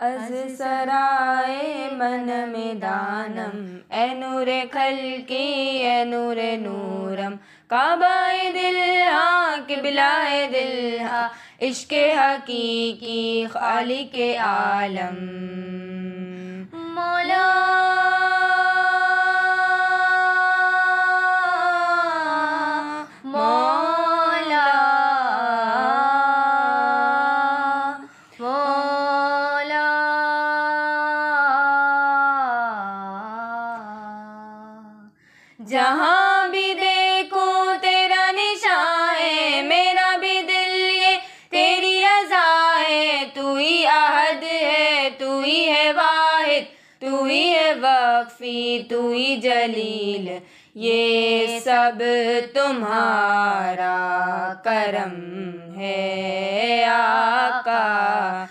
از سرائے من میں دانم اے نور خلقی اے نور نورم۔ کعبہ دل ہاں قبلہ دل ہاں عشق حقیقی خالق عالم۔ جہاں بھی دیکھو تیرا نشان ہے، میرا بھی دل یہ تیری رضا ہے۔ تو ہی عہد ہے، تو ہی ہے واحد، تو ہی ہے وقفی، تو ہی جلیل۔ یہ سب تمہارا کرم ہے آقا۔